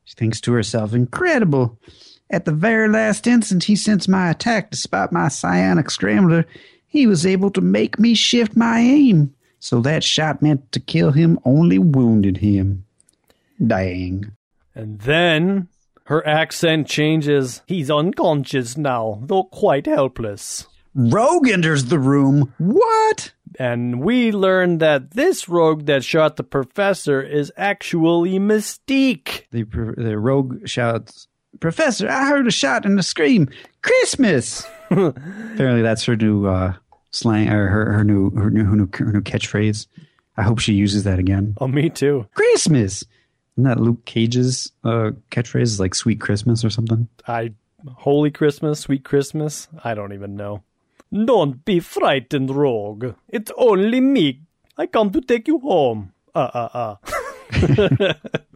She thinks to herself, incredible. At the very last instant he sensed my attack despite my psionic scrambler, he was able to make me shift my aim. So that shot meant to kill him only wounded him. Dang. And then her accent changes. He's unconscious now, though quite helpless. Rogue enters the room. What? And we learn that this rogue that shot the professor is actually Mystique. The, the rogue shouts, Professor, I heard a shot and a scream. Christmas! Apparently, that's her new uh, slang or her, her new her new her new her new catchphrase. I hope she uses that again. Oh, me too. Christmas. Isn't that Luke Cage's uh, catchphrase? Like "Sweet Christmas" or something? I Holy Christmas, Sweet Christmas. I don't even know. Don't be frightened, Rogue. It's only me. I come to take you home. Uh, uh, uh.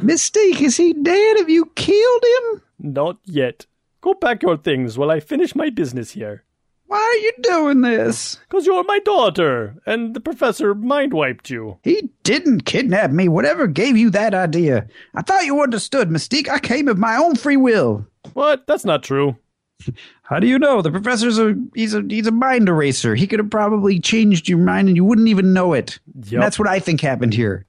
Mystique, is he dead? Have you killed him? Not yet. Go pack your things while I finish my business here. Why are you doing this? Because you're my daughter, and the professor mind wiped you. He didn't kidnap me. Whatever gave you that idea? I thought you understood, Mystique. I came of my own free will. What? That's not true. How do you know? The professor's a he's a he's a mind eraser. He could have probably changed your mind and you wouldn't even know it. Yep. That's what I think happened here.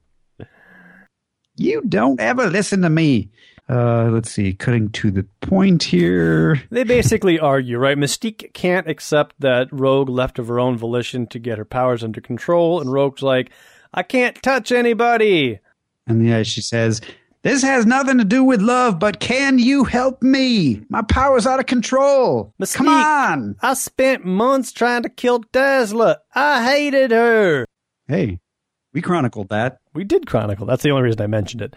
You don't ever listen to me. Uh, let's see. Cutting to the point here. They basically argue, right? Mystique can't accept that Rogue left of her own volition to get her powers under control, and Rogue's like, I can't touch anybody. And yeah, she says, "This has nothing to do with love, but can you help me? My power's out of control. Mystique. Come on." I spent months trying to kill Tesla. I hated her. Hey, we chronicled that. We did chronicle. That's the only reason I mentioned it.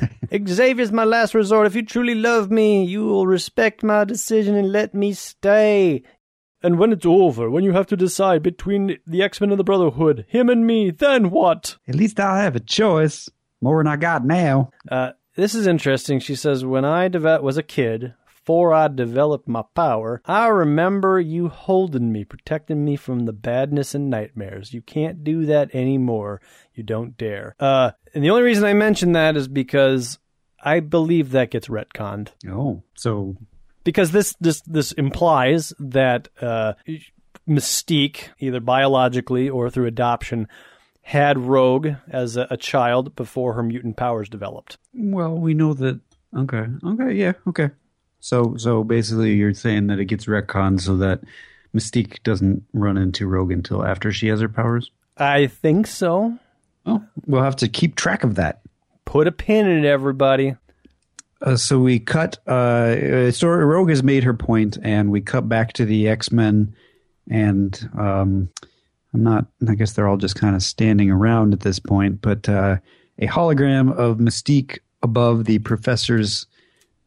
Xavier's my last resort. If you truly love me, you will respect my decision and let me stay. And when it's over, when you have to decide between the X Men and the Brotherhood, him and me, then what? At least I'll have a choice. More than I got now. Uh, this is interesting. She says, When I deve- was a kid, before I developed my power, I remember you holding me, protecting me from the badness and nightmares. You can't do that anymore. You don't dare. Uh, and the only reason I mention that is because I believe that gets retconned. Oh, so because this this this implies that uh, Mystique, either biologically or through adoption, had Rogue as a, a child before her mutant powers developed. well, we know that. Okay, okay, yeah, okay. So, so basically, you're saying that it gets retconned so that Mystique doesn't run into Rogue until after she has her powers. I think so. Oh, we'll have to keep track of that. Put a pin in it, everybody. Uh, so we cut. Uh, story Rogue has made her point, and we cut back to the X Men, and um, I'm not. I guess they're all just kind of standing around at this point. But uh, a hologram of Mystique above the Professor's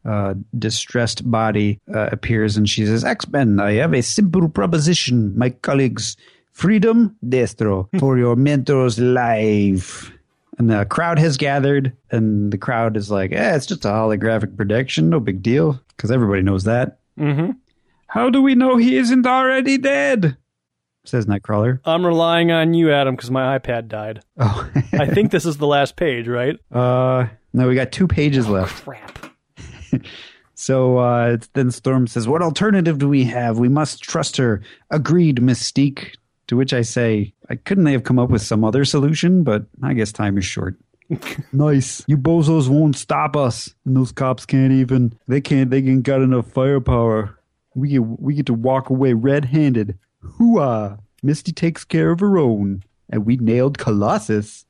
uh, distressed body uh, appears, and she says, "X Men, I have a simple proposition, my colleagues: freedom, destro, for your mentor's life." And the crowd has gathered, and the crowd is like, eh, it's just a holographic projection, no big deal, because everybody knows that. Mm-hmm. How do we know he isn't already dead? Says Nightcrawler. I'm relying on you, Adam, because my iPad died. Oh, I think this is the last page, right? uh, no, we got two pages left. Crap. So uh, then Storm says, What alternative do we have? We must trust her. Agreed, Mystique. To which I say, I couldn't they have come up with some other solution? But I guess time is short. nice. You bozos won't stop us. And those cops can't even, they can't, they ain't got enough firepower. We get, we get to walk away red handed. Hooah. Misty takes care of her own. And we nailed Colossus.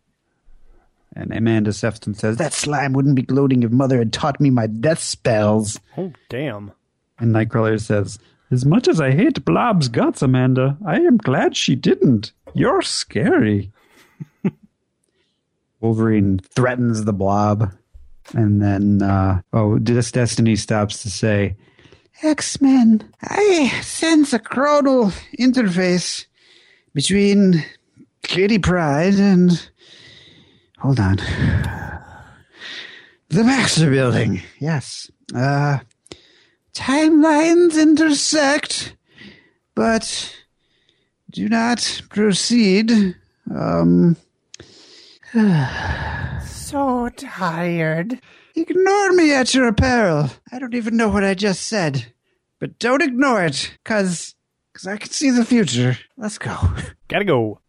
And Amanda Sefton says, That slime wouldn't be gloating if Mother had taught me my death spells. Oh, damn. And Nightcrawler says, As much as I hate Blob's guts, Amanda, I am glad she didn't. You're scary. Wolverine threatens the Blob. And then, uh, oh, this Destiny stops to say, X Men, I sense a chronal interface between Kitty Pryde and. Hold on. The Baxter Building. Yes. Uh, timelines intersect, but do not proceed. Um, So tired. ignore me at your apparel. I don't even know what I just said, but don't ignore it, cause, cause I can see the future. Let's go. Gotta go.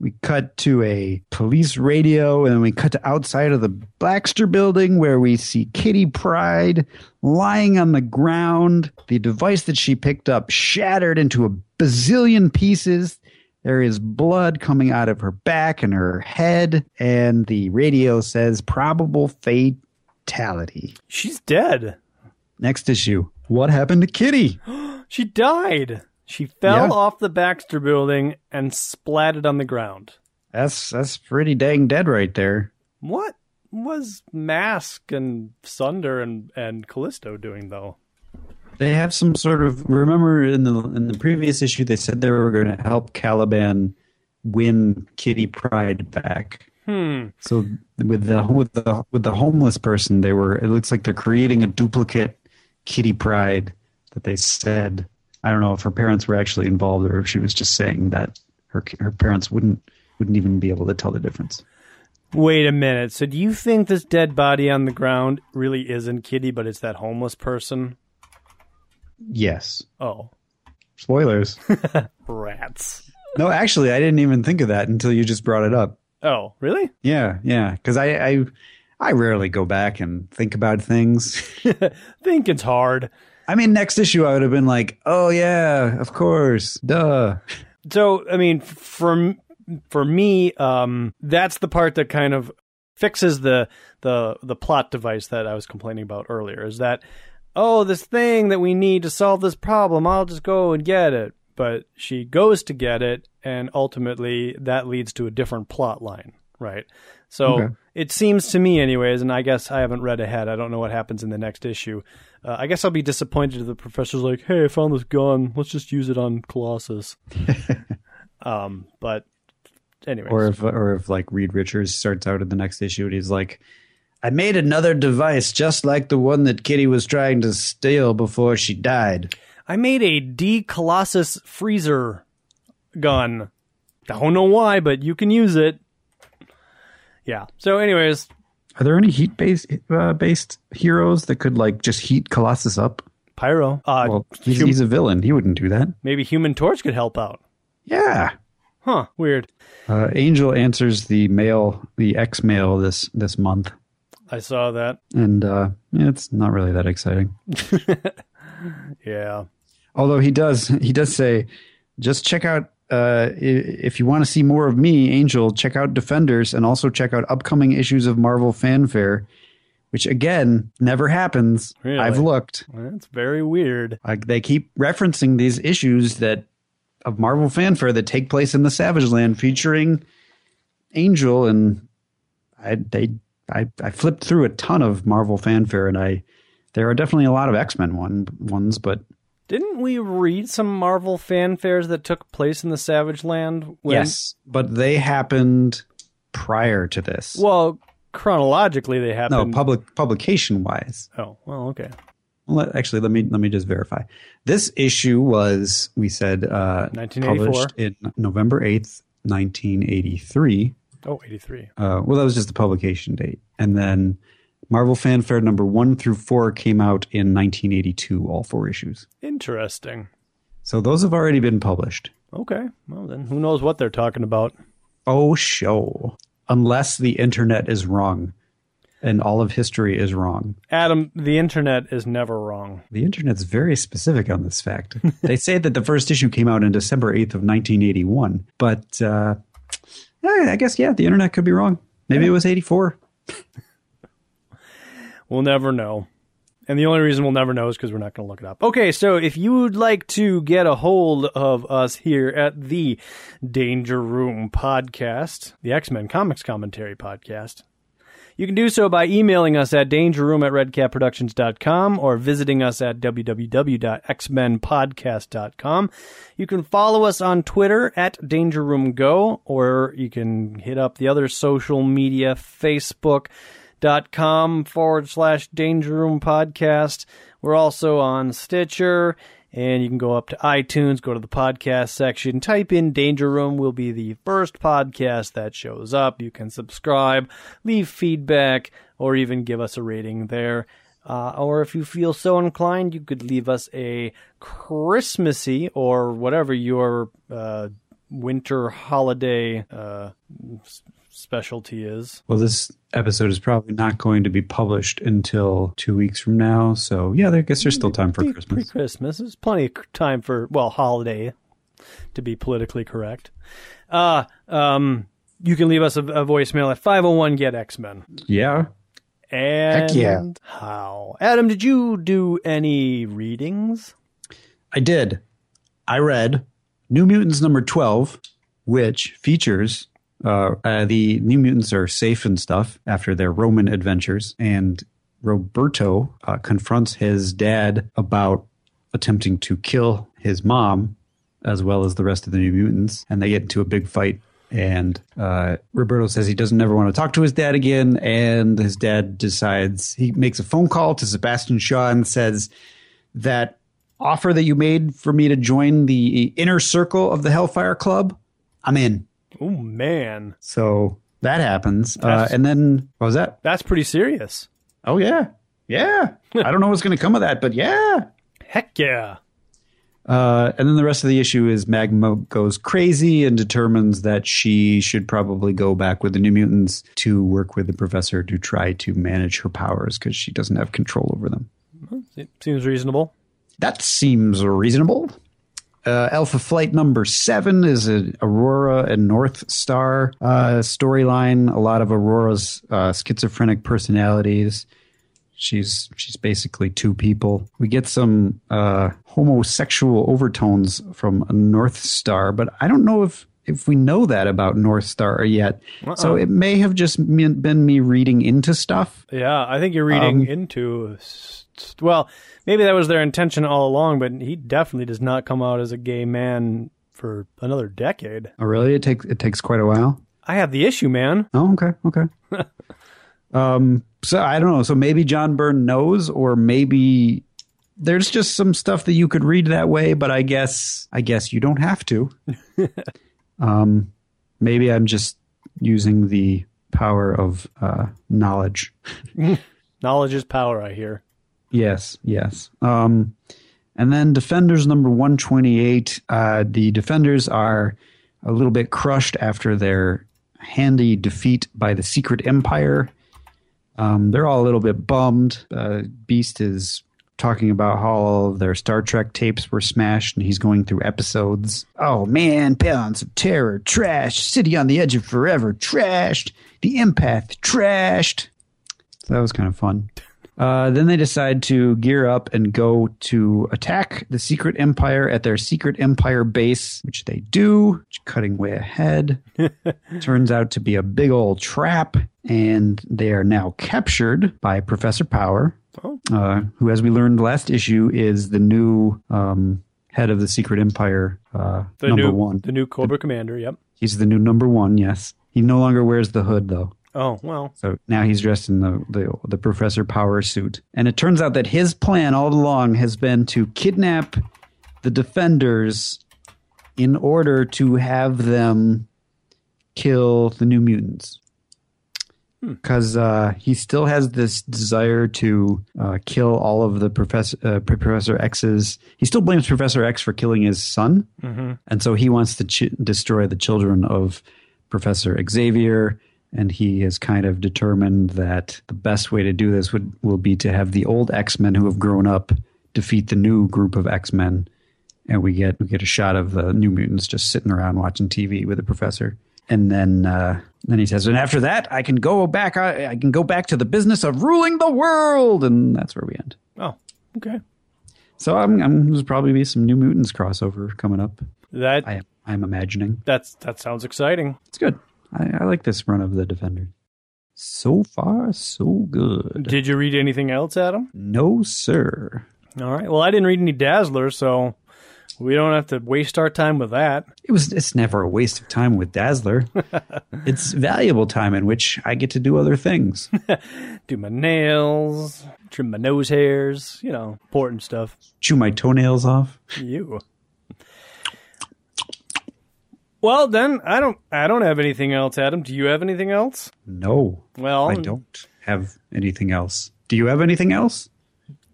We cut to a police radio, and then we cut to outside of the Baxter building where we see Kitty Pryde lying on the ground. The device that she picked up shattered into a bazillion pieces. There is blood coming out of her back and her head, and the radio says probable fatality. She's dead. Next issue. What happened to Kitty? She died. She fell Yeah. off the Baxter building and splatted on the ground. That's that's pretty dang dead right there. What was Masque and Sunder and, and Callisto doing, though? They have some sort of. Remember in the in the previous issue, they said they were going to help Caliban win Kitty Pryde back. Hmm. So with the with the with the homeless person, they were. It looks like they're creating a duplicate Kitty Pryde that they said. I don't know if her parents were actually involved or if she was just saying that her her parents wouldn't wouldn't even be able to tell the difference. Wait a minute. So do you think this dead body on the ground really isn't Kitty, but it's that homeless person? Yes. Oh, Spoilers. rats. no, actually, I didn't even think of that until you just brought it up. Oh, really? Yeah, yeah. Because I, I I rarely go back and think about things. Thinking's hard. I mean, next issue I would have been like, oh yeah, of course, duh. So, I mean, for for me, um, that's the part that kind of fixes the the the plot device that I was complaining about earlier. Is that oh, this thing that we need to solve this problem? I'll just go and get it. But she goes to get it, and ultimately that leads to a different plot line, right? So Okay. it seems to me, anyways, and I guess I haven't read ahead. I don't know what happens in the next issue. Uh, I guess I'll be disappointed if the professor's like, "Hey, I found this gun. Let's just use it on Colossus." um, but anyway, Or if or if like Reed Richards starts out in the next issue and he's like, I made another device just like the one that Kitty was trying to steal before she died. I made a D Colossus freezer gun. I Don't know why, but you can use it. Yeah. So, anyways, Are there any heat based uh, based heroes that could like just heat Colossus up? Pyro. Uh, Well, he's, hum- he's a villain. He wouldn't do that. maybe Human Torch could help out. Yeah. Huh. Weird. Uh, Angel answers the mail, the X mail this this month, I saw that. and uh, it's not really that exciting. Yeah. Although he does, he does say, just check out. Uh, if you want to see more of me, Angel, check out Defenders and also check out upcoming issues of Marvel Fanfare, which again never happens. Really? I've looked. That's very weird. Like they keep referencing these issues that of Marvel Fanfare that take place in the Savage Land, featuring Angel, and I they I, I flipped through a ton of Marvel Fanfare, and I there are definitely a lot of X Men one ones, but Didn't we read some Marvel fanfares that took place in the Savage Land? When, yes, but they happened prior to this. Well, chronologically, they no, happened. public publication wise. oh, well, okay. Well, actually, let me let me just verify. This issue was we said uh, 1984. published in November eighth, nineteen eighty three. Oh, 83. Uh, well, that was just the publication date, and then Marvel Fanfare number one through four came out in 1982, all four issues. Interesting. So those have already been published. Okay. Well, then who knows what they're talking about? Oh, show! Unless the internet is wrong, and all of history is wrong. Adam, the internet is never wrong. The internet's very specific on this fact. they say that the first issue came out in December 8th of 1981, but uh, I guess yeah, the internet could be wrong. Maybe it was 84. We'll never know. And the only reason we'll never know is because we're not going to look it up. Okay, so if you would like to get a hold of us here at the Danger Room podcast, the X Men Comics Commentary podcast, you can do so by emailing us at dangerroom at redcapproductions.com or visiting us at www.xmenpodcast.com. You can follow us on Twitter at dangerroomgo, or you can hit up the other social media, Facebook, dot com forward slash danger room podcast. We're also on stitcher and you can go up to itunes go to the podcast section type in danger room. Will be the first podcast that shows up. You can subscribe leave feedback or even give us a rating there. Uh, or if you feel so inclined you could leave us a christmassy or whatever your uh, winter holiday uh, specialty is Well, this episode is probably not going to be published until two weeks from now. So yeah, I guess there's still time for Christmas. Pre-Christmas. There's plenty of time for well, holiday, to be politically correct. Uh um, you can leave us a, a voicemail at 501 get X Men. Yeah. And yeah. how? Adam, did you do any readings? I did. I read New Mutants number 12, which features uh, uh, the New Mutants are safe and stuff after their Roman adventures, and Roberto uh, confronts his dad about attempting to kill his mom as well as the rest of the New Mutants, and they get into a big fight. And uh, Roberto says he doesn't ever want to talk to his dad again. And his dad decides he makes a phone call to Sebastian Shaw and says that offer that you made for me to join the inner circle of the Hellfire Club, I'm in. Oh man, So that happens. Uh, and then what was that? that's pretty serious. Oh yeah, yeah. I don't know what's going to come of that, but yeah. Heck yeah. Uh, and then the rest of the issue is Magma goes crazy and determines that she should probably go back with the New Mutants to work with the professor to try to manage her powers because she doesn't have control over them. It seems reasonable. That seems reasonable. Uh, Alpha Flight number seven is an Aurora and Northstar uh, storyline. A lot of Aurora's uh, schizophrenic personalities. She's she's basically two people. We get some uh, homosexual overtones from Northstar, but I don't know if if we know that about Northstar yet. So it may have just been been me reading into stuff. Yeah, I think you're reading Um, into. Well, maybe that was their intention all along, but he definitely does not come out as a gay man for another decade. Oh, really? It takes it takes quite a while. I have the issue, man. Oh, okay, okay. um, so I don't know. So maybe John Byrne knows, or maybe there's just some stuff that you could read that way. But I guess I guess you don't have to. um, maybe I'm just using the power of uh, knowledge. Knowledge is power, I hear. Yes, yes. Um, and then Defenders number 128. Uh, the Defenders are a little bit crushed after their handy defeat by the Secret Empire. Um, they're all a little bit bummed. Uh, Beast is talking about how all their Star Trek tapes were smashed and he's going through episodes. Oh man, Balance of Terror, trash. City on the Edge of Forever, trashed. The Empath, trashed. So that was kind of fun. Uh, then they decide to gear up and go to attack the Secret Empire at their Secret Empire base, which they do, cutting way ahead. Turns out to be a big old trap, and they are now captured by Professor Power, uh, who, as we learned last issue, is the new um, head of the Secret Empire, uh, The number new one. the new Cobra Commander. Yep. He's the new number one, yes. He no longer wears the hood, though. Oh well. So now he's dressed in the, the the Professor Power suit, and it turns out that his plan all along has been to kidnap the Defenders in order to have them kill the New Mutants. Because uh, he still has this desire to uh, kill all of the Professor uh, Professor X's. He still blames Professor X for killing his son, and so he wants to ch- destroy the children of Professor Xavier. And he has kind of determined that the best way to do this would will be to have the old X Men who have grown up defeat the new group of X Men, and we get we get a shot of the New Mutants just sitting around watching TV with the Professor. And then uh, then he says, and after that, I can go back. I, I can go back to the business of ruling the world, and that's where we end. Oh, okay. So I'm, I'm there's probably be some New Mutants crossover coming up. That I I'm imagining. that's that sounds exciting. It's good. I, I like this run of the Defender. So far, so good. Did you read anything else, Adam? No, sir. All right. Well, I didn't read any Dazzler, so we don't have to waste our time with that. It was. It's never a waste of time with Dazzler. it's valuable time in which I get to do other things. Do my nails, trim my nose hairs, you know, important stuff. Chew my toenails off. You. Well, then I don't. I don't have anything else, Adam. Do you have anything else? No, Well, I don't have anything else. Do you have anything else?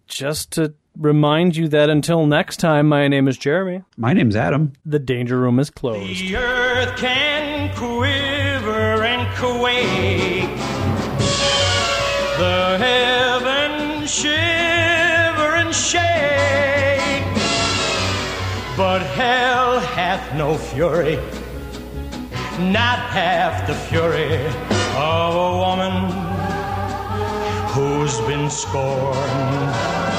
Just to remind you that until next time, my name is Jeremy. My name's Adam. The danger room is closed. The earth can quiver and quake. The heavens shiver But hell hath no fury, not half the fury of a woman who's been scorned